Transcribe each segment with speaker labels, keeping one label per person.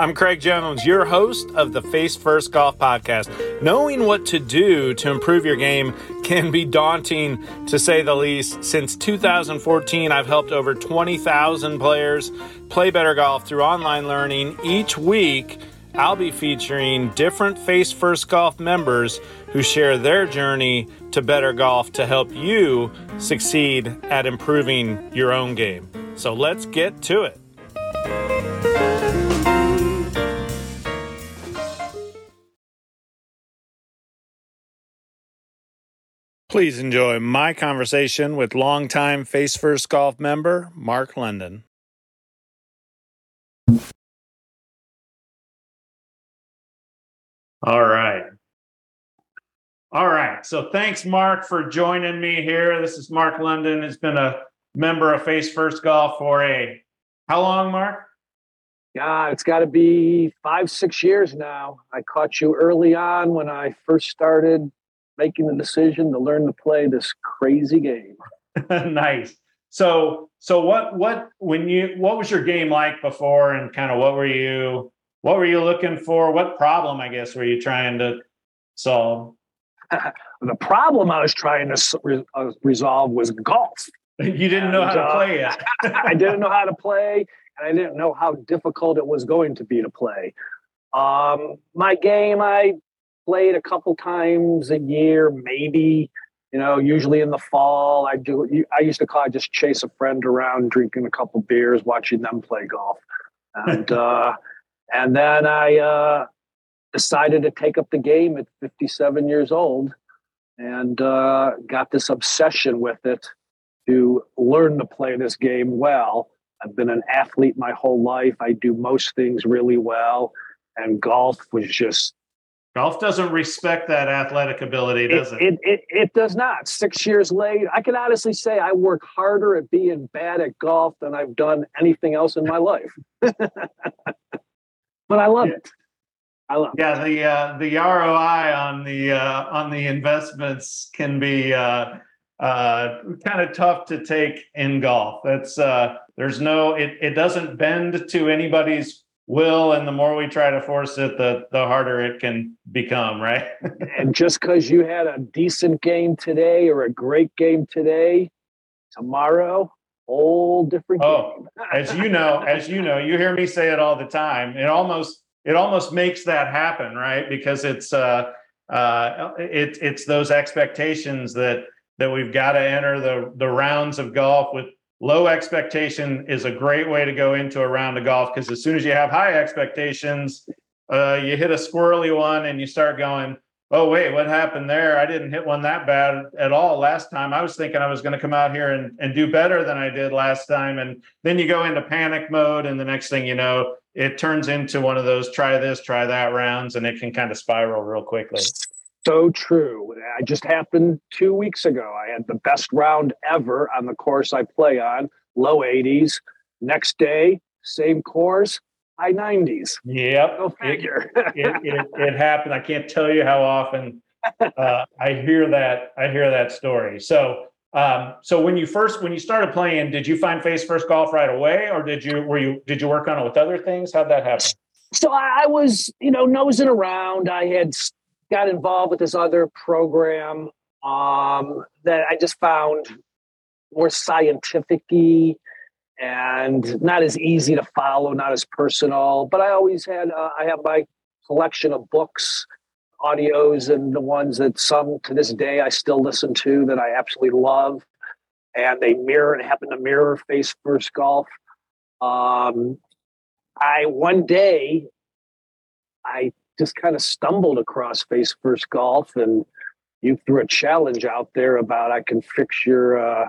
Speaker 1: I'm Craig Jones, your host of the Face First Golf Podcast. Knowing what to do to improve your game can be daunting to say the least. Since 2014, I've helped over 20,000 players play better golf through online learning. Each week, I'll be featuring different Face First Golf members who share their journey to better golf to help you succeed at improving your own game. So let's get to it. Please enjoy my conversation with longtime Face First Golf member Marc London. All right. All right. So thanks, Marc, for joining me here. This is Marc London. Who has been a member of Face First Golf for a how long, Marc?
Speaker 2: Yeah, it's got to be five, six years now. I caught you early on when I first started making the decision to learn to play this crazy game.
Speaker 1: nice. So, so what, what, when you, what was your game like before, and kind of what were you, what were you looking for? What problem, I guess, were you trying to solve?
Speaker 2: the problem I was trying to uh, resolve was golf.
Speaker 1: You didn't and, know how to uh, play it.
Speaker 2: I didn't know how to play, and I didn't know how difficult it was going to be to play. Um, my game, I played a couple times a year, maybe. You know, usually in the fall, I do. I used to call I just chase a friend around, drinking a couple beers, watching them play golf, and uh, and then I uh, decided to take up the game at 57 years old, and uh, got this obsession with it to learn to play this game well. I've been an athlete my whole life. I do most things really well, and golf was just
Speaker 1: Golf doesn't respect that athletic ability, does
Speaker 2: it? It, it, it does not. Six years late, I can honestly say I work harder at being bad at golf than I've done anything else in my life. but I love yeah. it. I love
Speaker 1: yeah, it. the uh, the ROI on the uh, on the investments can be uh, uh, kind of tough to take in golf. That's uh, there's no it it doesn't bend to anybody's will and the more we try to force it the the harder it can become right?
Speaker 2: And just because you had a decent game today or a great game today tomorrow whole different oh
Speaker 1: as you know as you know you hear me say it all the time. It almost it almost makes that happen right? Because it's uh uh it, it's those expectations that that we've got to enter the the rounds of golf with low expectation is a great way to go into a round of golf because as soon as you have high expectations, uh, you hit a squirrely one and you start going, oh, wait, what happened there? I didn't hit one that bad at all last time. I was thinking I was going to come out here and, and do better than I did last time. And then you go into panic mode. And the next thing you know, it turns into one of those try this, try that rounds, and it can kind of spiral real quickly.
Speaker 2: So true. I just happened two weeks ago. I had the best round ever on the course I play on, low 80s. Next day, same course, high 90s.
Speaker 1: Yep. Go figure. It, it, it, it, happened. I can't tell you how often uh, I hear that. I hear that story. So, um, so when you first when you started playing, did you find face first golf right away, or did you were you did you work on it with other things? How'd that happen?
Speaker 2: So I was, you know, nosing around. I had got involved with this other program um, that I just found more scientific and not as easy to follow, not as personal. But I always had, uh, I have my collection of books, audios, and the ones that some to this day I still listen to that I absolutely love. And they mirror and happen to mirror face first golf. Um, I one day I just kind of stumbled across Face First Golf, and you threw a challenge out there about I can fix your uh,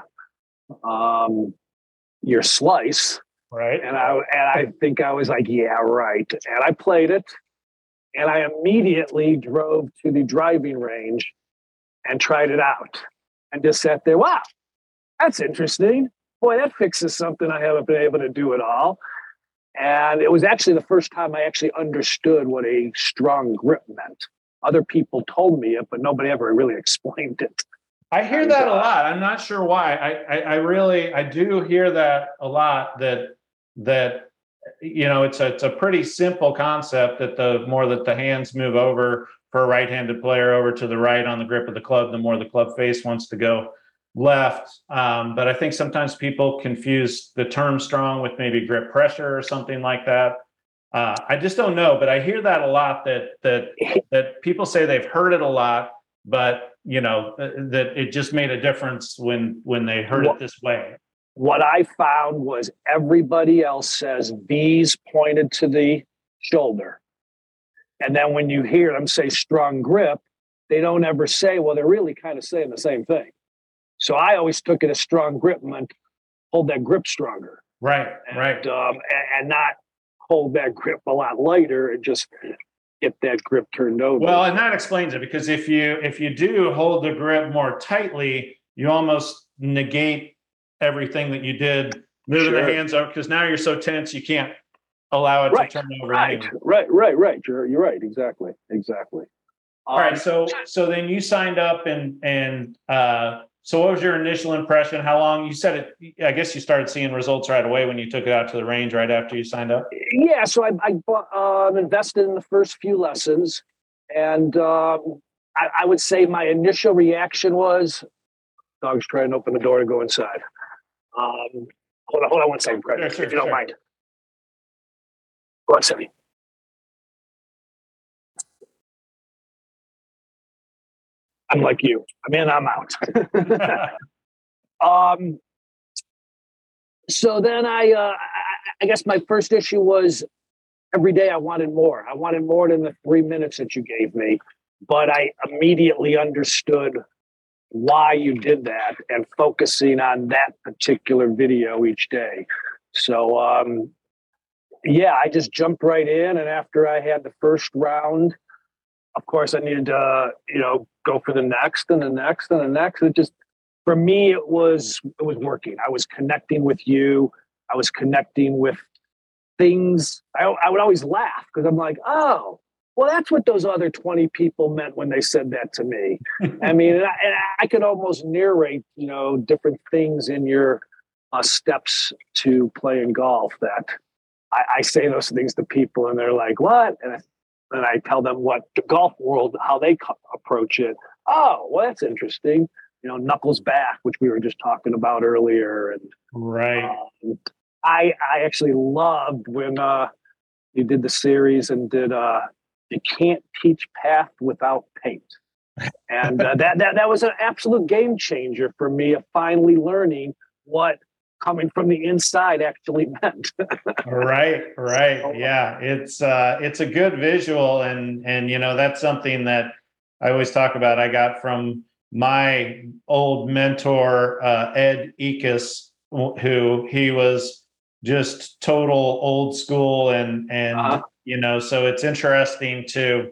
Speaker 2: um, your slice,
Speaker 1: right?
Speaker 2: And I and I think I was like, yeah, right. And I played it, and I immediately drove to the driving range and tried it out, and just sat there. Wow, that's interesting. Boy, that fixes something I haven't been able to do at all. And it was actually the first time I actually understood what a strong grip meant. Other people told me it, but nobody ever really explained it.
Speaker 1: I hear that a uh, lot. I'm not sure why. I, I, I really, I do hear that a lot. That that you know, it's a it's a pretty simple concept that the more that the hands move over for a right-handed player over to the right on the grip of the club, the more the club face wants to go left. Um, but I think sometimes people confuse the term strong with maybe grip pressure or something like that. Uh, I just don't know, but I hear that a lot. That that that people say they've heard it a lot, but you know that it just made a difference when when they heard it this way.
Speaker 2: What I found was everybody else says V's pointed to the shoulder, and then when you hear them say strong grip, they don't ever say, well, they're really kind of saying the same thing. So I always took it as strong grip meant hold that grip stronger.
Speaker 1: Right,
Speaker 2: and,
Speaker 1: right.
Speaker 2: Um, and, and, not hold that grip a lot lighter and just get that grip turned over.
Speaker 1: Well, and that explains it because if you if you do hold the grip more tightly, you almost negate everything that you did moving sure. the hands up because now you're so tense you can't allow it
Speaker 2: right.
Speaker 1: to turn over.
Speaker 2: Right, anyway. right, right, right. You're, you're right. Exactly, exactly.
Speaker 1: All um, right. So so then you signed up and and uh, so what was your initial impression? How long you said it? I guess you started seeing results right away when you took it out to the range right after you signed up.
Speaker 2: Yeah, so I, I bought, um, invested in the first few lessons, and um, I, I, would say my initial reaction was, "Dog's trying to open the door to go inside." Um, hold on, hold on one second, Craig, sure, sure, if you don't sure. mind. Go on, I'm like you. I'm in, I'm out. um, so then I, uh, I guess my first issue was every day I wanted more. I wanted more than the three minutes that you gave me, but I immediately understood why you did that and focusing on that particular video each day. So, um, yeah, I just jumped right in. And after I had the first round, of course, I needed to, you know, go for the next and the next and the next. It just, for me, it was it was working. I was connecting with you. I was connecting with things. I, I would always laugh because I'm like, oh, well, that's what those other 20 people meant when they said that to me. I mean, and I, and I, could almost narrate, you know, different things in your uh, steps to playing golf that I, I, say those things to people and they're like, what? And I, and I tell them what the golf world, how they co- approach it. Oh, well, that's interesting. You know, knuckles back, which we were just talking about earlier. And
Speaker 1: right.
Speaker 2: Um, I, I actually loved when uh, you did the series and did uh, you can't teach path without paint. And uh, that, that that was an absolute game changer for me of finally learning what coming from the inside actually meant.
Speaker 1: right, right. Yeah. It's uh it's a good visual and and you know that's something that I always talk about. I got from my old mentor, uh, Ed Ekus, who he was just total old school and and uh-huh you know so it's interesting to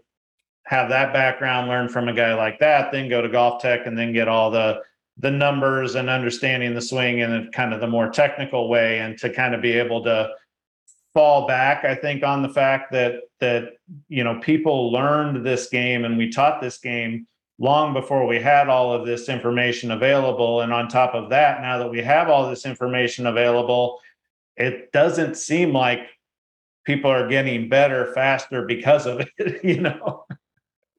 Speaker 1: have that background learn from a guy like that then go to GolfTEC and then get all the the numbers and understanding the swing in kind of the more technical way and to kind of be able to fall back i think on the fact that that you know people learned this game and we taught this game long before we had all of this information available and on top of that now that we have all this information available it doesn't seem like people are getting better faster because of it, you know.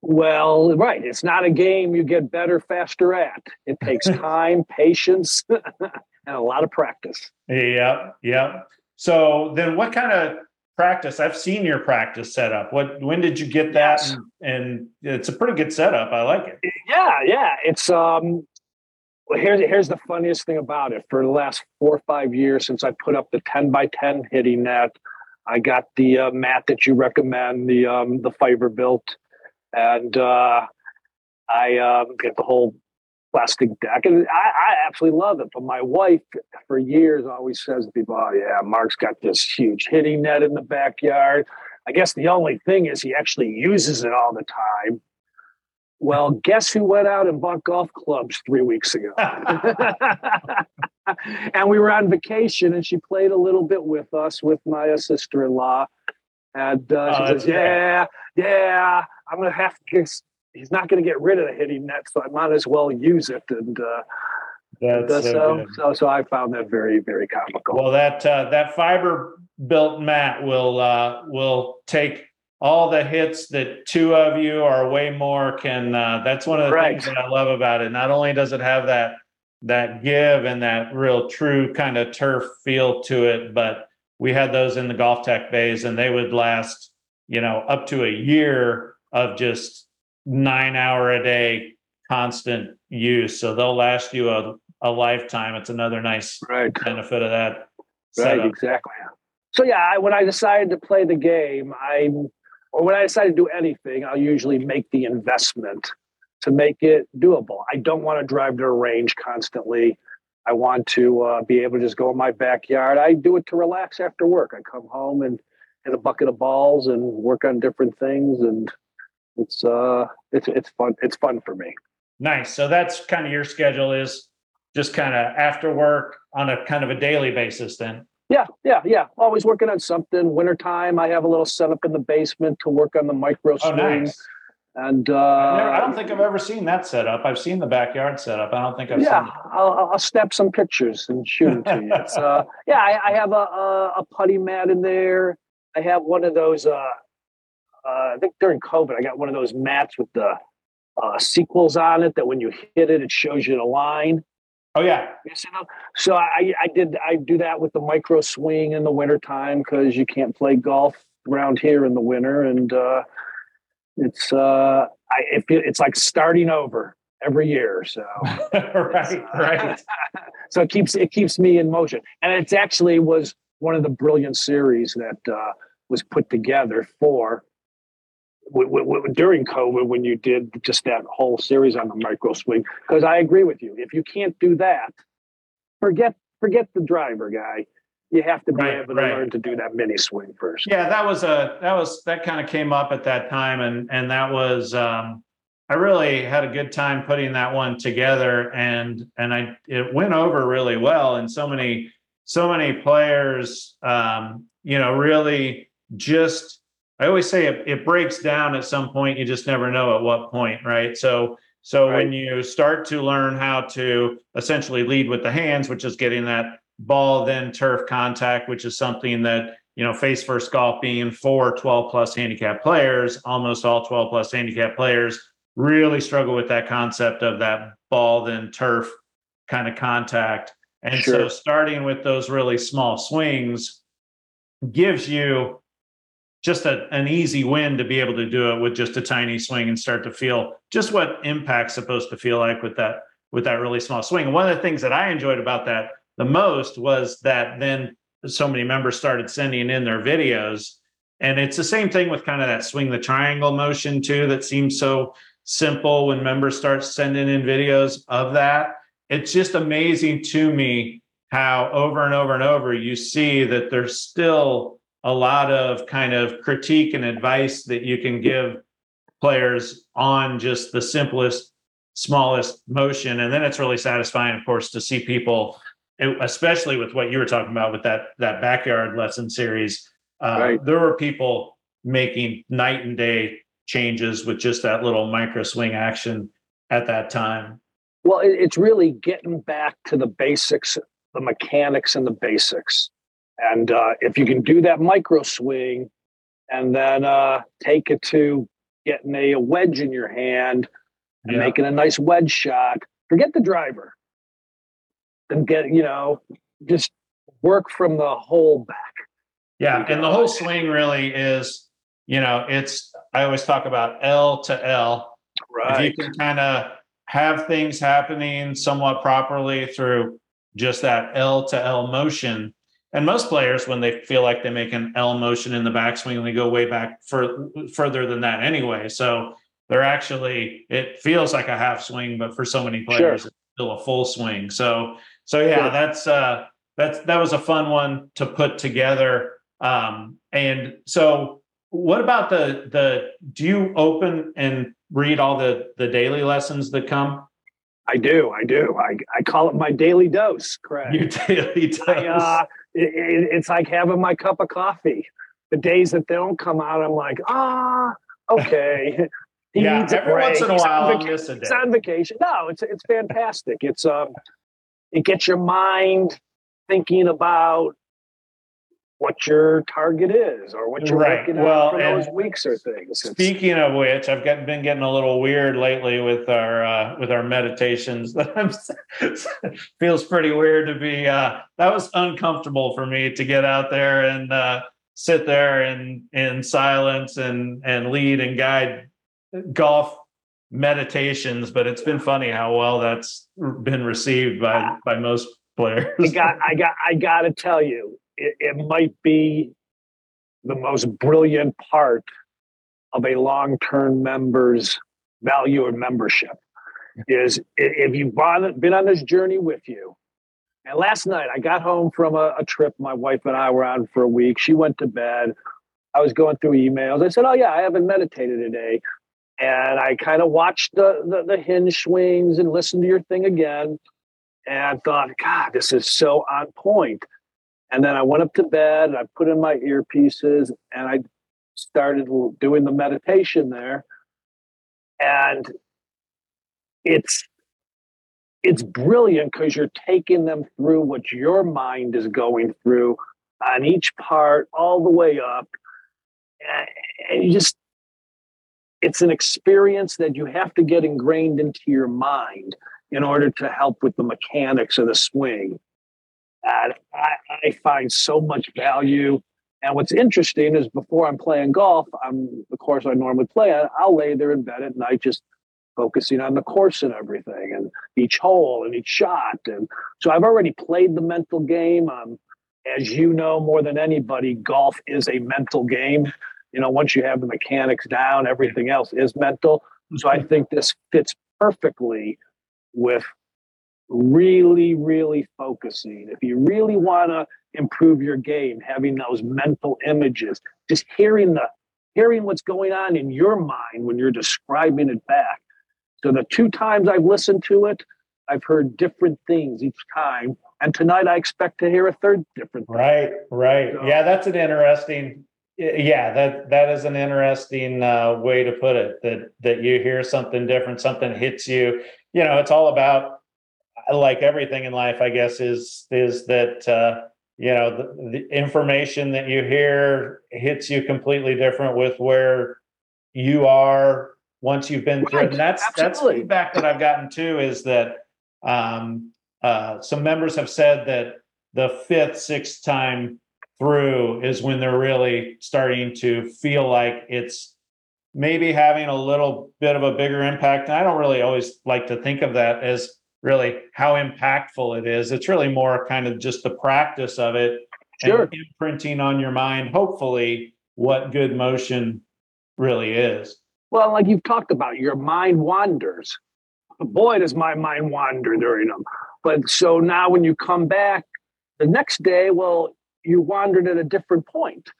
Speaker 2: Well, right. It's not a game you get better faster at. It takes time, patience, and a lot of practice.
Speaker 1: Yeah, yeah. So then what kind of practice? I've seen your practice setup. What when did you get that? Yes. And, and, it's a pretty good setup. I like it.
Speaker 2: Yeah, yeah. It's um well here's here's the funniest thing about it. For the last four or five years since I put up the 10 by 10 hitting net, I got the uh, mat that you recommend, the um, the FiberBuilt, and uh, I um, get the whole plastic deck, and I, I, absolutely love it. But my wife, for years, always says to people, "Oh yeah, Marc's got this huge hitting net in the backyard." I guess the only thing is he actually uses it all the time. Well, guess who went out and bought golf clubs three weeks ago? and we were on vacation, and she played a little bit with us with my sister in law. And uh, she oh, says, "Yeah, yeah, I'm gonna have to. Get, he's not gonna get rid of the hitting net, so I might as well use it." And uh,
Speaker 1: That's so,
Speaker 2: so, so, so I found that very very comical.
Speaker 1: Well, that uh, that fiber built mat will uh, will take all the hits that two of you or way more can. Uh, that's one of the right. things that I love about it. Not only does it have that that give and that real true kind of turf feel to it, but we had those in the GolfTEC bays and they would last, you know, up to a year of just nine hour a day constant use. So they'll last you a, a lifetime. It's another nice right. benefit of that.
Speaker 2: Right, setup. exactly. So yeah, I, when I decided to play the game, I or when I decide to do anything, I'll usually make the investment to make it doable. I don't want to drive to a range constantly. I want to uh, be able to just go in my backyard. I do it to relax after work. I come home and hit a bucket of balls and work on different things, and it's uh, it's it's fun. It's fun for me.
Speaker 1: Nice. So that's kind of your schedule is just kind of after work on a kind of a daily basis, then.
Speaker 2: Yeah, yeah, yeah. Always working on something. Wintertime, I have a little setup in the basement to work on the micro swing. Oh, nice. And uh,
Speaker 1: I don't think I've ever seen that setup. I've seen the backyard setup. I don't think I've
Speaker 2: yeah, I'll, I'll, snap some pictures and shoot them to you. It's, uh, yeah, I, I have a, a, a putty mat in there. I have one of those. Uh, I think during COVID, I got one of those mats with the uh, sequels on it that when you hit it, it shows you the line.
Speaker 1: Oh yeah.
Speaker 2: So I, I did I do that with the micro swing in the wintertime because you can't play golf around here in the winter and uh, it's uh I it, it's like starting over every year. So
Speaker 1: right, uh, right.
Speaker 2: so it keeps it keeps me in motion. And it's actually was one of the brilliant series that uh, was put together for w- w- during COVID when you did just that whole series on the micro swing. Because I agree with you, if you can't do that, forget forget the driver guy. You have to be right, able to right. learn to do that mini swing first.
Speaker 1: Yeah, that was a that was that kind of came up at that time, and and that was um, I really had a good time putting that one together, and and I it went over really well, and so many so many players, um, you know, really just I always say it, it breaks down at some point. You just never know at what point, right? So so right. when you start to learn how to essentially lead with the hands, which is getting that ball then turf contact, which is something that you know face first golf being for 12 plus handicap players, almost all 12 plus handicap players really struggle with that concept of that ball then turf kind of contact. And sure. so starting with those really small swings gives you just a, an easy win to be able to do it with just a tiny swing and start to feel just what impact's supposed to feel like with that with that really small swing. And one of the things that I enjoyed about that the most was that then so many members started sending in their videos. And it's the same thing with kind of that swing the triangle motion too, that seems so simple when members start sending in videos of that. It's just amazing to me how over and over and over you see that there's still a lot of kind of critique and advice that you can give players on just the simplest smallest motion. And then it's really satisfying of course to see people especially with what you were talking about with that that backyard lesson series uh, right. there were people making night and day changes with just that little micro swing action at that time.
Speaker 2: Well it's really getting back to the basics the mechanics and the basics and uh, if you can do that micro swing and then uh, take it to getting a, a, wedge in your hand and yeah. making a nice wedge shot, forget the driver. And get, you know, just work from the whole back.
Speaker 1: Yeah. And the whole swing really is, you know, it's, I always talk about L to L. Right. If you can kind of have things happening somewhat properly through just that L to L motion, and most players, when they feel like they make an L motion in the backswing, they go way back for, further than that anyway. So they're actually, it feels like a half swing, but for so many players, sure. it's still a full swing. So, so yeah, sure. that's, uh, that's, that was a fun one to put together. Um, and so what about the, the, do you open and read all the, the daily lessons that come?
Speaker 2: I do. I do. I, I call it my daily dose, Craig.
Speaker 1: Your daily dose. I, uh,
Speaker 2: it, it, it's like having my cup of coffee. The days that they don't come out, I'm like, ah, okay.
Speaker 1: He yeah, needs every once in a while,
Speaker 2: on, vac- on vacation. No, it's it's fantastic. It's um, it gets your mind thinking about what your target is or what you're
Speaker 1: Right.
Speaker 2: working
Speaker 1: Well,
Speaker 2: for those weeks or things. It's-
Speaker 1: Speaking of which, I've got, been getting a little weird lately with our uh, with our meditations. That I'm feels pretty weird to be. Uh, that was uncomfortable for me to get out there and uh, sit there in in silence and and lead and guide golf meditations. But it's been funny how well that's been received by by most players.
Speaker 2: I got, I got, I got to tell you, it, it might be the most brilliant part of a long-term member's value of membership is if you've been on this journey with you. And last night I got home from a, a trip my wife and I were on for a week. She went to bed. I was going through emails. I said, "Oh yeah, I haven't meditated today." And I kind of watched the, the the hinge swings and listened to your thing again and thought, God, this is so on point. And then I went up to bed and I put in my earpieces and I started doing the meditation there. And it's it's brilliant because you're taking them through what your mind is going through on each part all the way up. And- you just it's an experience that you have to get ingrained into your mind in order to help with the mechanics of the swing. And I, I find so much value. And what's interesting is before I'm playing golf, I'm the course I normally play on, I'll lay there in bed at night just focusing on the course and everything and each hole and each shot. And so I've already played the mental game. Um, as you know more than anybody, golf is a mental game. You know, once you have the mechanics down, everything else is mental. So I think this fits perfectly with really, really focusing. If you really want to improve your game, having those mental images, just hearing the hearing what's going on in your mind when you're describing it back. So the two times I've listened to it, I've heard different things each time. And tonight I expect to hear a third different thing.
Speaker 1: Right, right.
Speaker 2: So-
Speaker 1: Yeah, that's an interesting. Yeah, that that is an interesting uh, way to put it. That that you hear something different, something hits you. You know, it's all about like everything in life. I guess is is that uh, you know the, the information that you hear hits you completely different with where you are once you've been through it. And that's that's feedback that I've gotten too. Is that um, uh, some members have said that the fifth, sixth time through is when they're really starting to feel like it's maybe having a little bit of a bigger impact. And I don't really always like to think of that as really how impactful it is. It's really more kind of just the practice of it
Speaker 2: Sure.
Speaker 1: and imprinting on your mind, hopefully, what good motion really is.
Speaker 2: Well, like you've talked about, your mind wanders. Boy, does my mind wander during them. But so now when you come back the next day, well, you wandered at a different point.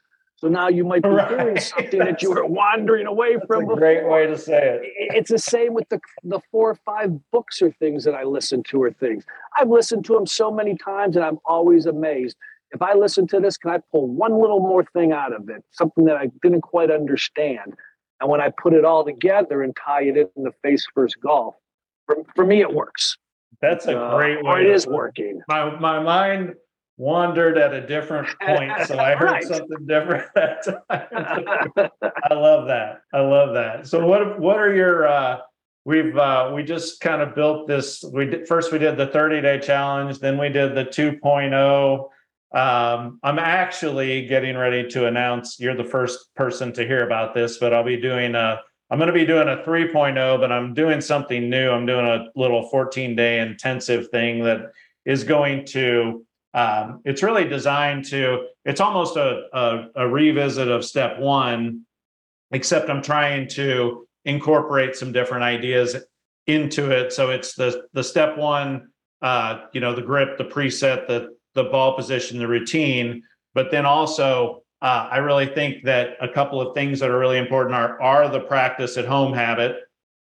Speaker 2: So now you might be doing
Speaker 1: Right.
Speaker 2: something that you were wandering away from
Speaker 1: a great way to say it.
Speaker 2: It's the same with the the four or five books or things that I listen to or things. I've listened to them so many times and I'm always amazed. If I listen to this, can I pull one little more thing out of it? Something that I didn't quite understand. And when I put it all together and tie it in the face first golf, for, for me it works.
Speaker 1: That's a
Speaker 2: Uh,
Speaker 1: great way.
Speaker 2: or it is working.
Speaker 1: my my mind wandered at a different point, so I heard
Speaker 2: Right.
Speaker 1: something different that time. I love that. I love that. So what what are your uh we've uh we just kind of built this we did first we did the 30 day challenge, then we did the 2.0 um I'm actually getting ready to announce you're the first person to hear about this, but I'll be doing a I'm going to be doing a 3.0, but I'm doing something new. I'm doing a little 14 day intensive thing that is going to um, it's really designed to it's almost a, a, a revisit of step one except i'm trying to incorporate some different ideas into it. So it's the the step one uh, you know the grip the preset the the ball position the routine. But then also uh, i really think that a couple of things that are really important are are the practice at home habit.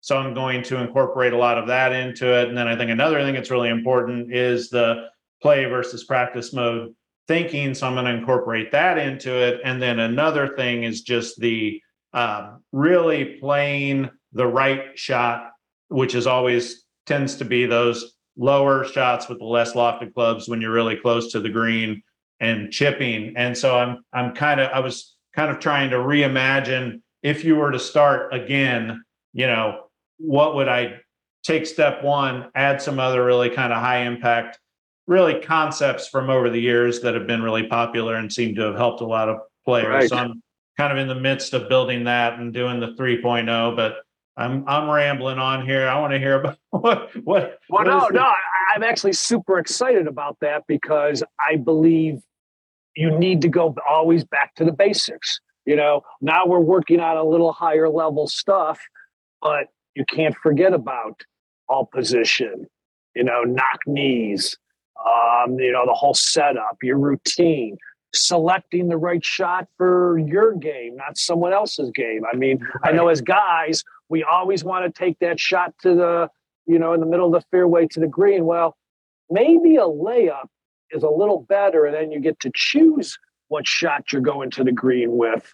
Speaker 1: So i'm going to incorporate a lot of that into it. And then i think another thing that's really important is the play versus practice mode thinking. So I'm going to incorporate that into it. And then another thing is just the um, really playing the right shot, which is always tends to be those lower shots with the less lofted clubs when you're really close to the green and chipping. And so I'm I'm kind of I was kind of trying to reimagine if you were to start again, you know, what would I take step one, add some other really kind of high impact, really concepts from over the years that have been really popular and seem to have helped a lot of players. Right. So I'm kind of in the midst of building that and doing the 3.0, but I'm I'm rambling on here. I want to hear about what what. Well,
Speaker 2: what no, no, I'm actually super excited about that because I believe you need to go always back to the basics. You know, now we're working on a little higher level stuff, but you can't forget about all position, you know, knock knees, um, you know, the whole setup, your routine, selecting the right shot for your game, not someone else's game. I mean. I know as guys, we always want to take that shot to the, you know, in the middle of the fairway to the green. Well, maybe a layup is a little better, and then you get to choose what shot you're going to the green with.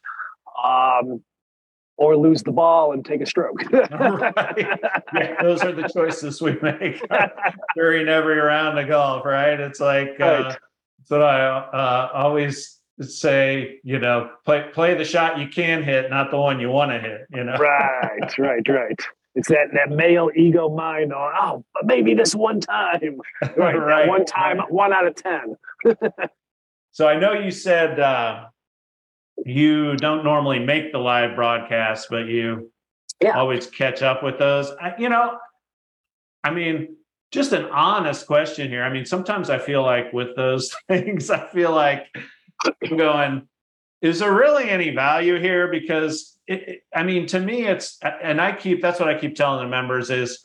Speaker 2: Um, or lose the ball and take a stroke.
Speaker 1: right. yeah, those are the choices we make during every round of golf, right? It's like uh, right. uh, what I uh, always say. You know, play play the shot you can hit, not the one you want to hit. You know,
Speaker 2: right, right, right. It's that that male ego mind on. Oh, maybe this one time, right? right. One time, right. one out of ten.
Speaker 1: so I know you said. Uh, you don't normally make the live broadcasts, but you yeah. always catch up with those. I, you know, I mean, just an honest question here. I mean, sometimes I feel like with those things, I feel like I'm going, is there really any value here? Because it, it, I mean, to me, it's, and I keep, that's what I keep telling the members is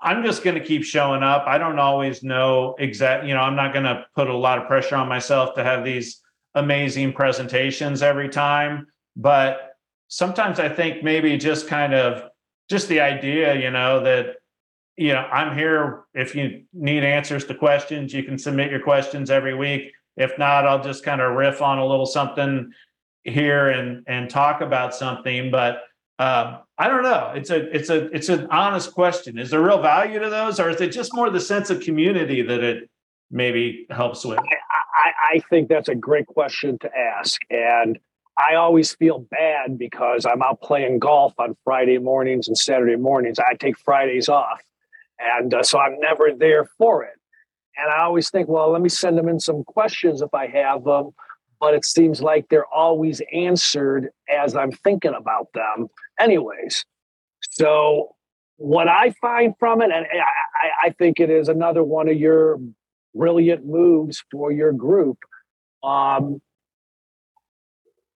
Speaker 1: I'm just going to keep showing up. I don't always know exact, you know, I'm not going to put a lot of pressure on myself to have these amazing presentations every time, but sometimes I think maybe just kind of just the idea, you know, that you know, I'm here if you need answers to questions, you can submit your questions every week. If not, I'll just kind of riff on a little something here and and talk about something, but um, I don't know. It's a it's a it's an honest question. Is there real value to those, or is it just more the sense of community that it maybe helps with?
Speaker 2: I, I think that's a great question to ask. And I always feel bad because I'm out playing golf on Friday mornings and Saturday mornings. I take Fridays off. And uh, so I'm never there for it. And I always think, well, let me send them in some questions if I have them. But it seems like they're always answered as I'm thinking about them, anyways. So, what I find from it, and I, I think it is another one of your brilliant moves for your group. Um,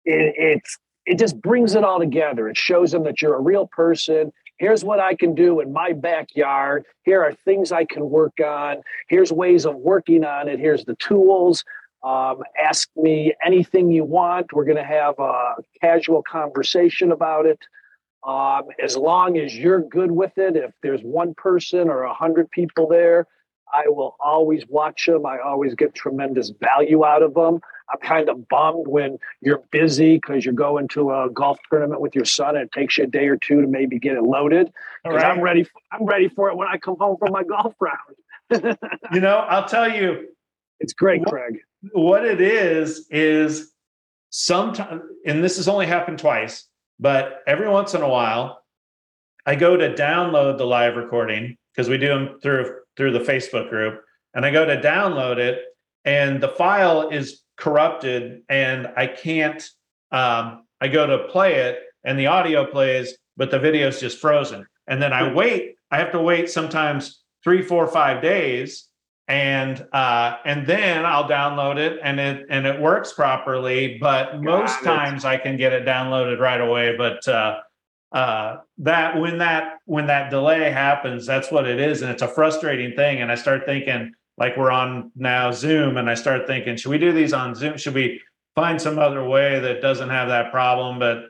Speaker 2: it, it's it just brings it all together. It shows them that you're a real person. Here's what I can do in my backyard. Here are things I can work on. Here's ways of working on it. Here's the tools. Um, ask me anything you want. We're going to have a casual conversation about it. Um, as long as you're good with it, if there's one person or a hundred people there, I will always watch them. I always get tremendous value out of them. I'm kind of bummed when you're busy because you're going to a golf tournament with your son and it takes you a day or two to maybe get it loaded. Right. I'm ready. For, I'm ready for it when I come home from my golf round.
Speaker 1: you know, I'll tell you,
Speaker 2: it's great, what, Craig.
Speaker 1: What it is is sometimes, and this has only happened twice, but every once in a while, I go to download the live recording because we do them through through the Facebook group, and I go to download it, and the file is corrupted, and I can't. Um, I go to play it, and the audio plays, but the video is just frozen. And then I wait. I have to wait sometimes three, four, five days, and uh, and then I'll download it, and it and it works properly. But Got most it. times I can get it downloaded right away. But uh, uh, that when that when that delay happens, that's what it is, and it's a frustrating thing. And I start thinking, like we're on now Zoom, and I start thinking, should we do these on Zoom? Should we find some other way that doesn't have that problem? But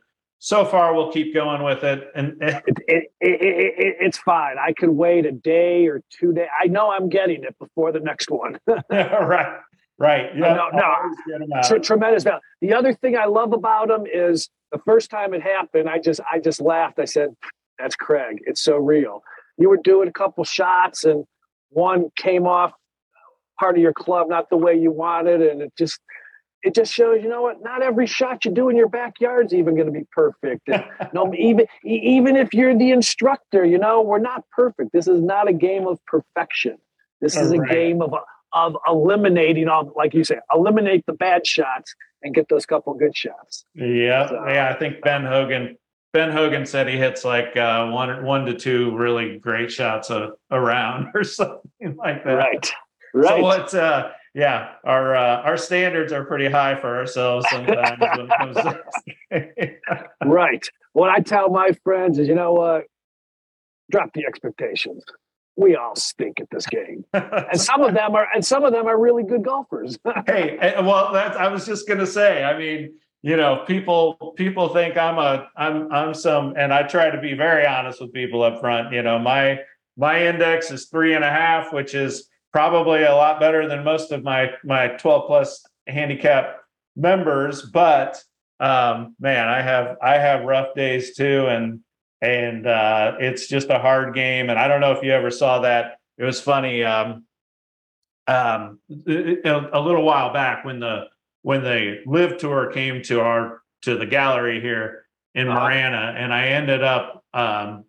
Speaker 1: so far, we'll keep going with it, and
Speaker 2: it, it, it, it's fine. I can wait a day or two days. I know I'm getting it before the next one.
Speaker 1: right, right.
Speaker 2: Uh, yeah, no, no. It's a tremendous value. The other thing I love about them is the first time it happened, I just I just laughed. I said, "That's Craig. It's so real." You were doing a couple shots, and one came off part of your club not the way you wanted, and it just it just shows you know what not every shot you do in your backyard is even going to be perfect and, no even even if you're the instructor you know we're not perfect this is not a game of perfection this is a right. game of of eliminating all like you say eliminate the bad shots and get those couple good shots
Speaker 1: yeah so, yeah i think ben hogan ben hogan said he hits like uh, one one to two really great shots a, around or something like that
Speaker 2: right right so
Speaker 1: what's uh yeah, our uh, our standards are pretty high for ourselves sometimes when it comes
Speaker 2: to right. What I tell my friends is, you know what? Drop the expectations. We all stink at this game, and some of them are, and some of them are really good golfers.
Speaker 1: hey, eh, well, that's I was just gonna say. I mean, you know, people people think I'm a I'm I'm some, and I try to be very honest with people up front. You know, my my index is three and a half, which is probably a lot better than most of my my 12 plus handicap members but um, man i have i have rough days too and and uh, it's just a hard game and i don't know if you ever saw that it was funny um, um, a little while back when the when the LIV tour came to our to the gallery here in uh-huh. Marana, and I ended up um,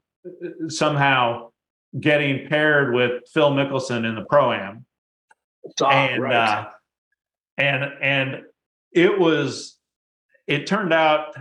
Speaker 1: somehow getting paired with Phil Mickelson in the pro am.
Speaker 2: And right. uh,
Speaker 1: and and it was it turned out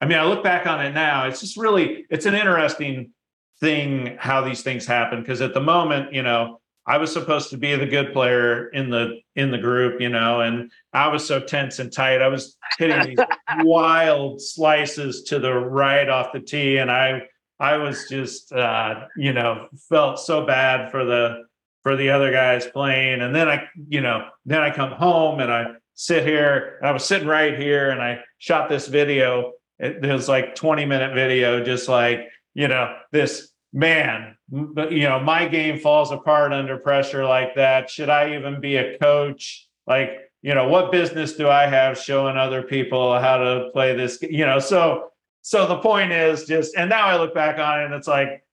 Speaker 1: I mean I look back on it now it's just really it's an interesting thing how these things happen because at the moment you know I was supposed to be the good player in the in the group, you know, and I was so tense and tight. I was hitting these wild slices to the right off the tee, and I I was just, uh, you know, felt so bad for the for the other guys playing, and then I, you know, then I come home and I sit here. I was sitting right here, and I shot this video. It, was like twenty minute video, just like you know, this man, you know, my game falls apart under pressure like that. Should I even be a coach? Like, you know, what business do I have showing other people how to play this? You know, so so the point is just, and now I look back on it and it's like,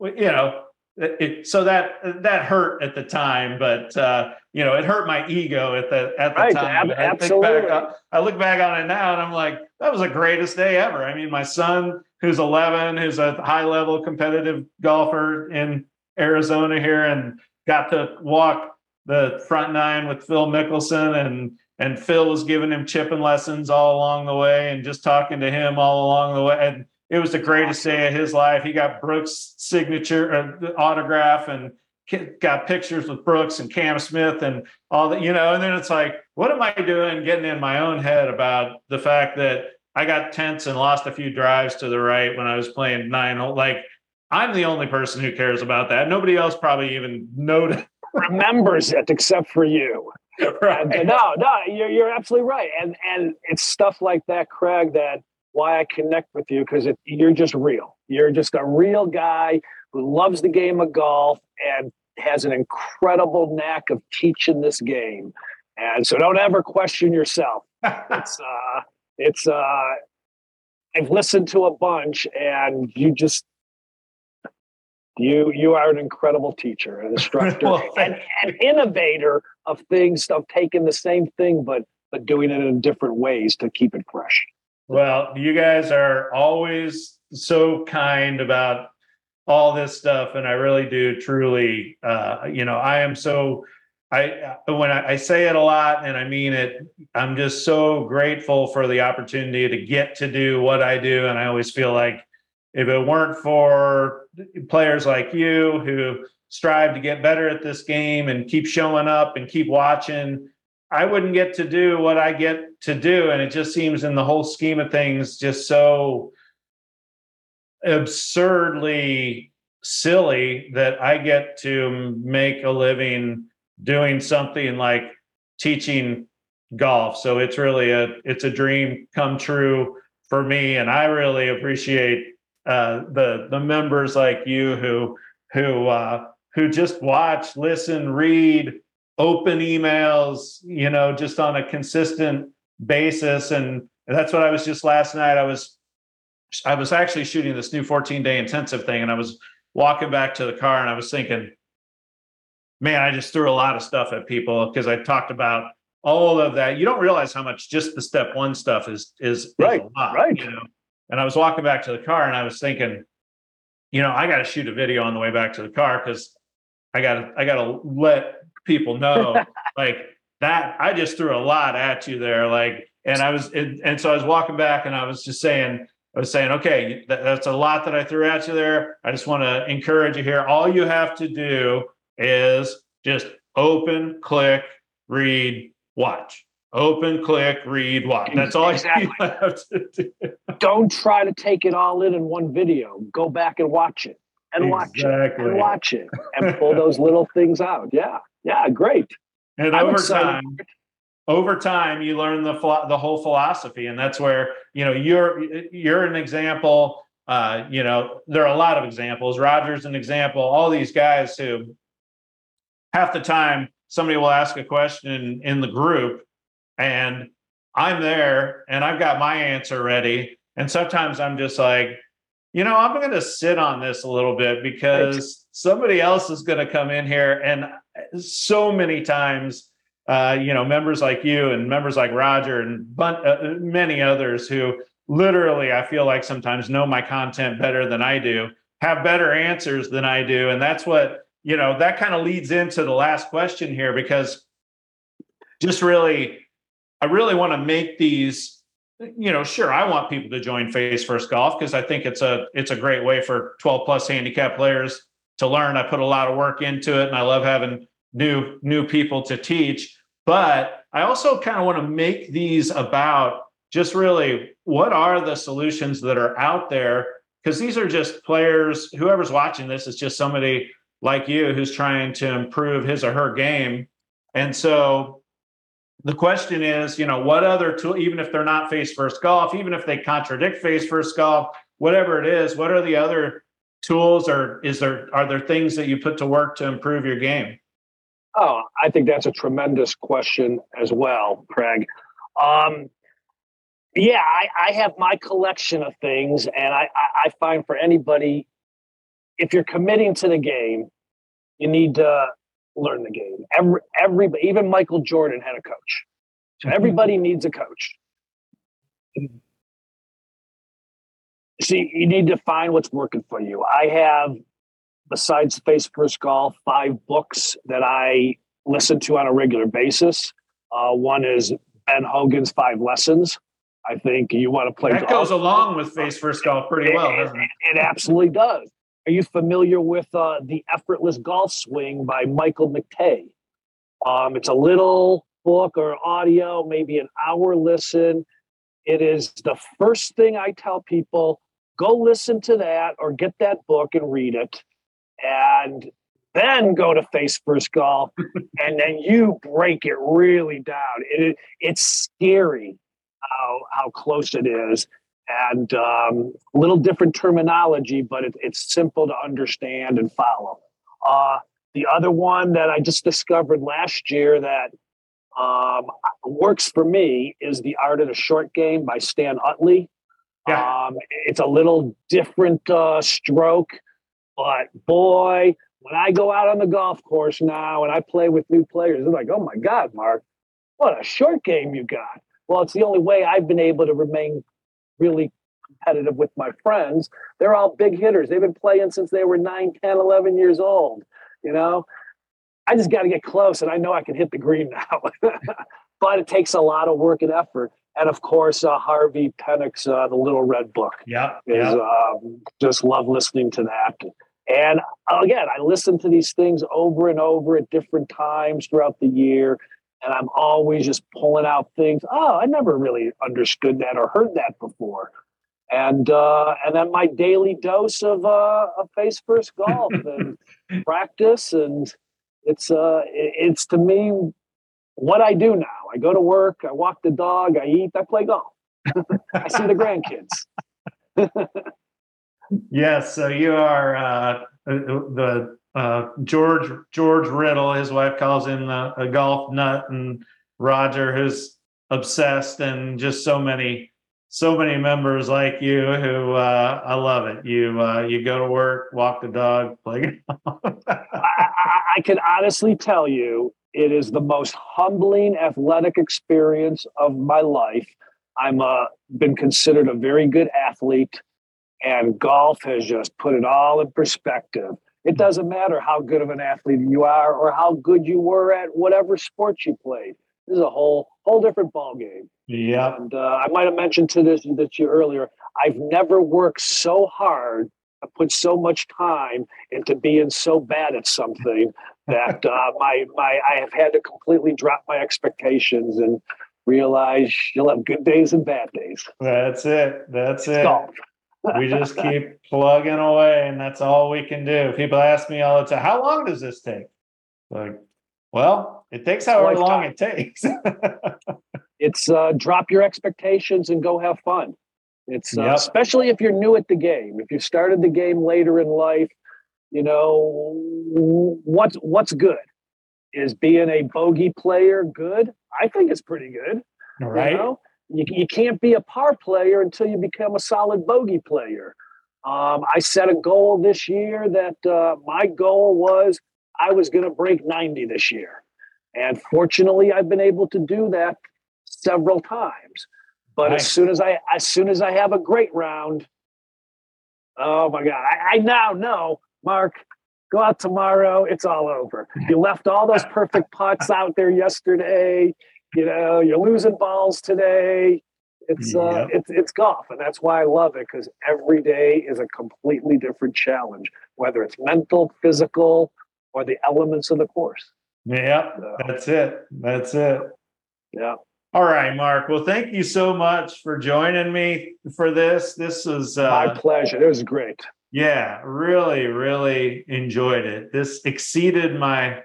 Speaker 1: you know, it, so that that hurt at the time, but uh, you know, it hurt my ego at the at the right, time.
Speaker 2: Ab- absolutely.
Speaker 1: Back, I look back on it now, and I'm like, that was the greatest day ever. I mean, my son, who's 11, who's a high level competitive golfer in Arizona here, and got to walk the front nine with Phil Mickelson and and Phil was giving him chipping lessons all along the way and just talking to him all along the way. And it was the greatest day of his life. He got Brooks' signature uh, autograph and got pictures with Brooks and Cam Smith and all that, you know. And then it's like, what am I doing getting in my own head about the fact that I got tense and lost a few drives to the right when I was playing nine? hole? Like, I'm the only person who cares about that. Nobody else probably even noticed.
Speaker 2: Remembers it except for you. right. no, no, you're, you're absolutely right. And and it's stuff like that, Craig, that why I connect with you because you're just real. You're just a real guy who loves the game of golf and has an incredible knack of teaching this game. And so don't ever question yourself. it's uh it's uh I've listened to a bunch and you just you you are an incredible teacher, an instructor, well, and an innovator of things of taking the same thing but but doing it in different ways to keep it fresh.
Speaker 1: Well, you guys are always so kind about all this stuff, and I really do truly. Uh, you know, I am so. I when I, I say it a lot and I mean it, I'm just so grateful for the opportunity to get to do what I do, and I always feel like if it weren't for players like you who strive to get better at this game and keep showing up and keep watching, I wouldn't get to do what I get to do. And it just seems, in the whole scheme of things, just so absurdly silly that I get to make a living doing something like teaching golf. So it's really a it's a dream come true for me, and I really appreciate uh, the the members like you who who uh, who just watch, listen, read, open emails, you know, just on a consistent basis. And that's what I was just last night. I was I was actually shooting this new 14 day intensive thing, and I was walking back to the car, and I was thinking, man, I just threw a lot of stuff at people because I talked about all of that. You don't realize how much just the step one stuff is is, is
Speaker 2: right,
Speaker 1: lot,
Speaker 2: right.
Speaker 1: You know? And I was walking back to the car and I was thinking, you know, I got to shoot a video on the way back to the car because I got to I got to let people know like that. I just threw a lot at you there, like, and I was and, and so I was walking back and I was just saying. I was saying, okay, that, that's a lot that I threw at you there. I just want to encourage you here. All you have to do is just open, click, read, watch. Open, click, read, watch. That's all exactly. you have to do.
Speaker 2: Don't try to take it all in in one video. Go back and watch it and exactly. watch it and watch it and pull those little things out. Yeah. Yeah. Great.
Speaker 1: And I'm over excited. time, over time, you learn the the whole philosophy, and that's where you know you're you're an example. Uh, you know, there are a lot of examples. Roger's an example. All these guys who half the time somebody will ask a question in the group and I'm there and I've got my answer ready. And sometimes I'm just like, you know, I'm going to sit on this a little bit because somebody else is going to come in here. And so many times, uh, you know, members like you and members like Roger and uh, many others who literally, I feel like sometimes know my content better than I do, have better answers than I do. And that's what you know, that kind of leads into the last question here because just really, I really want to make these, you know, sure, I want people to join Face First Golf because I think it's a it's a great way for 12 plus handicap players to learn. I put a lot of work into it and I love having new new people to teach. But I also kind of want to make these about just really what are the solutions that are out there because these are just players whoever's watching this is just somebody like you who's trying to improve his or her game. And so the question is, you know, what other tool, even if they're not face first golf, even if they contradict face first golf, whatever it is, what are the other tools or is there are there things that you put to work to improve your game?
Speaker 2: Oh, I think that's a tremendous question as well, Craig. Um, yeah, I, I, have my collection of things, and I, I, find for anybody if you're committing to the game, you need to learn the game. Every everybody, even Michael Jordan had a coach. So mm-hmm. everybody needs a coach. See, you need to find what's working for you. I have, besides Face First Golf, five books that I listen to on a regular basis. Uh, one is Ben Hogan's Five Lessons. I think you want to play.
Speaker 1: That golf. goes along with Face First Golf pretty well, doesn't it?
Speaker 2: It, it absolutely does. Are you familiar with uh, The Effortless Golf Swing by Michael McTeigue? Um, it's a little book or audio, maybe an hour listen. It is the first thing I tell people go listen to that or get that book and read it. And then go to Face First Golf, and then you break it really down. It, it's scary how how close it is and um, a little different terminology, but it, it's simple to understand and follow. Uh, the other one that I just discovered last year that um, works for me is The Art of the Short Game by Stan Utley. Yeah. Um, it's a little different uh, stroke, but boy, when I go out on the golf course now and I play with new players, they're like, oh my God, Marc, what a short game you got. Well, it's the only way I've been able to remain really competitive with my friends. They're all big hitters. They've been playing since they were 9, 10, 11 years old. You know, I just got to get close and I know I can hit the green now. but it takes a lot of work and effort. And of course, uh, Harvey Penick's uh, The Little Red Book.
Speaker 1: Yeah.
Speaker 2: Is,
Speaker 1: yeah.
Speaker 2: Um, just love listening to that. And again, I listen to these things over and over at different times throughout the year and I'm always just pulling out things. Oh, I never really understood that or heard that before. And uh, and then my daily dose of uh, of face first golf and practice, and it's uh, it's to me what I do now. I go to work, I walk the dog, I eat, I play golf. I see the grandkids.
Speaker 1: yes, so you are uh, the uh, George George Riddle, his wife calls him a, a, golf nut, and Roger, who's obsessed, and just so many so many members like you who uh, I love it. You uh, you go to work, walk the dog, play.
Speaker 2: I, I, I can honestly tell you, it is the most humbling athletic experience of my life. I'm uh, been considered a very good athlete, and golf has just put it all in perspective. It doesn't matter how good of an athlete you are or how good you were at whatever sport you played. This is a whole whole different ball game.
Speaker 1: Yeah.
Speaker 2: And uh, I might have mentioned to this to you earlier. I've never worked so hard, I put so much time into being so bad at something that uh, my my I have had to completely drop my expectations and realize you'll have good days and bad days.
Speaker 1: That's it. That's
Speaker 2: It's
Speaker 1: it.
Speaker 2: golf.
Speaker 1: we just keep plugging away and that's all we can do. People ask me all the time, how long does this take? Like, well, it takes however long it takes.
Speaker 2: it's uh, drop your expectations and go have fun. It's uh,
Speaker 1: Yep.
Speaker 2: especially if you're new at the game. If you started the game later in life, you know what's what's good. Is being a bogey player good? I think it's pretty good.
Speaker 1: right?
Speaker 2: You, know? you, you can't be a par player until you become a solid bogey player. Um, I set a goal this year that uh, my goal was I was going to break 90 this year. And fortunately, I've been able to do that several times. But
Speaker 1: Nice.
Speaker 2: as soon as I as soon as I have a great round, oh my God, I, I now know, Marc, go out tomorrow, it's all over. You left all those perfect putts out there yesterday you know you're losing balls today it's uh
Speaker 1: Yep.
Speaker 2: it's it's golf and that's why i love it because every day is a completely different challenge whether it's mental physical or the elements of the course
Speaker 1: Yeah,
Speaker 2: So,
Speaker 1: that's it. That's it.
Speaker 2: yeah
Speaker 1: All right, Marc. Well, thank you so much for joining me for this. This was
Speaker 2: my
Speaker 1: uh
Speaker 2: pleasure it was great
Speaker 1: yeah, really, really enjoyed it. This exceeded my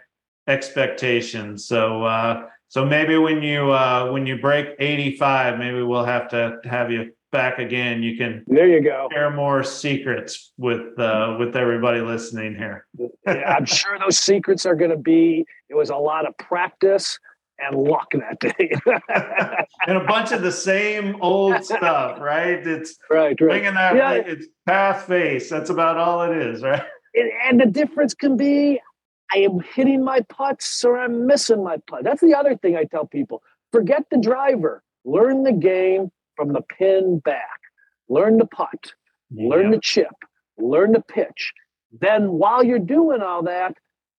Speaker 1: expectations. So uh so maybe when you uh when you break 85, maybe we'll have to have you back again. You can
Speaker 2: there you go
Speaker 1: share more secrets with uh with everybody listening here.
Speaker 2: yeah, i'm sure those secrets are going to be it was a lot of practice and luck that day
Speaker 1: And a bunch of the same old stuff, right? It's
Speaker 2: right right
Speaker 1: bringing that
Speaker 2: Yeah.
Speaker 1: it's path face. That's about all it is, right?
Speaker 2: and, and the difference can be I am hitting my putts or I'm missing my putt. That's the other thing I tell people. Forget the driver. Learn the game from the pin back. Learn the putt. Learn the chip. Learn the pitch. Then while you're doing all that,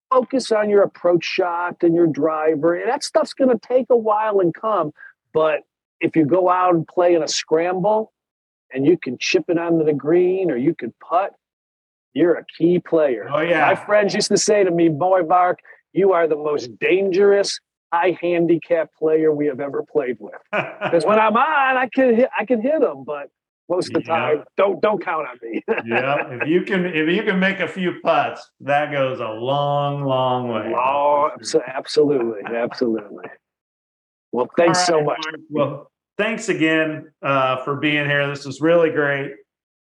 Speaker 2: focus on your approach shot and your driver. And that stuff's going to take a while and come. But if you go out and play in a scramble and you can chip it onto the green or you can putt, you're a key player.
Speaker 1: Oh yeah.
Speaker 2: My friends used to say to me, Boy Marc, you are the most dangerous high handicap player we have ever played with. Because when I'm on, I can hit I can hit them, but most of the
Speaker 1: Yeah.
Speaker 2: time, don't don't count on me.
Speaker 1: yeah, if you can if you can make a few putts, that goes a long, long way.
Speaker 2: oh, abso- absolutely, absolutely. Well, thanks
Speaker 1: All
Speaker 2: so much.
Speaker 1: Marc. Well, thanks again uh, for being here. This was really great,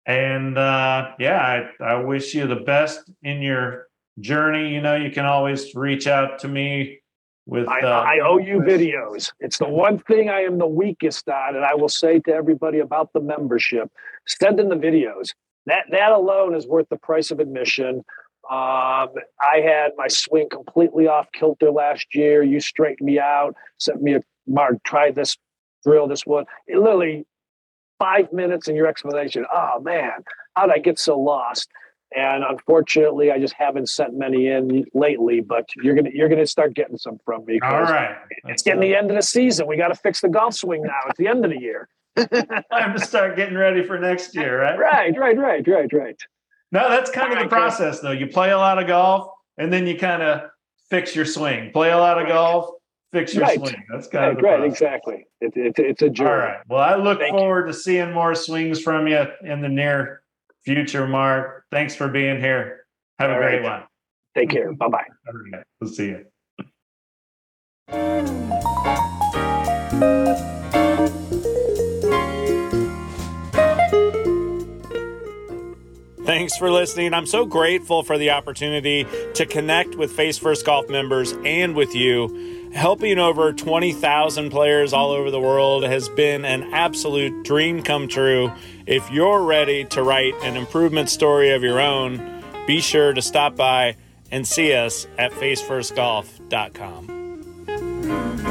Speaker 1: and uh, yeah, I, I wish you the best in your journey. You know, you can always reach out to me with.
Speaker 2: I,
Speaker 1: uh,
Speaker 2: I owe you videos. It's the one thing I am the weakest on, and I will say to everybody about the membership: send in the videos. That that alone is worth the price of admission. Um, I had my swing completely off kilter last year. You straightened me out, sent me a mark. Try this drill, this one. It literally five minutes in your explanation. Oh man, how did I get so lost? And unfortunately, I just haven't sent many in lately. But you're gonna you're gonna start getting some from me.
Speaker 1: All right,
Speaker 2: it's getting the end of the season. We got to fix the golf swing now. It's the end of the year.
Speaker 1: time to start getting ready for next year, right?
Speaker 2: Right, right, right, right, right.
Speaker 1: No, that's kind of the
Speaker 2: right,
Speaker 1: process, though. You play a lot of golf, and then you kind of fix your swing. Play a lot of golf, fix your
Speaker 2: Right.
Speaker 1: swing. That's kind
Speaker 2: Right,
Speaker 1: of the
Speaker 2: right,
Speaker 1: process.
Speaker 2: exactly. It, it, it's a journey.
Speaker 1: All right. Well, I look
Speaker 2: Thank you.
Speaker 1: forward to seeing more swings from you in the near future, Marc. Thanks for being here. Have a
Speaker 2: All
Speaker 1: great
Speaker 2: right.
Speaker 1: one.
Speaker 2: Take care. Bye bye.
Speaker 1: All right. We'll see you. Thanks for listening. I'm so grateful for the opportunity to connect with Face First Golf members and with you. Helping over 20,000 players all over the world has been an absolute dream come true. If you're ready to write an improvement story of your own, be sure to stop by and see us at facefirstgolf.com.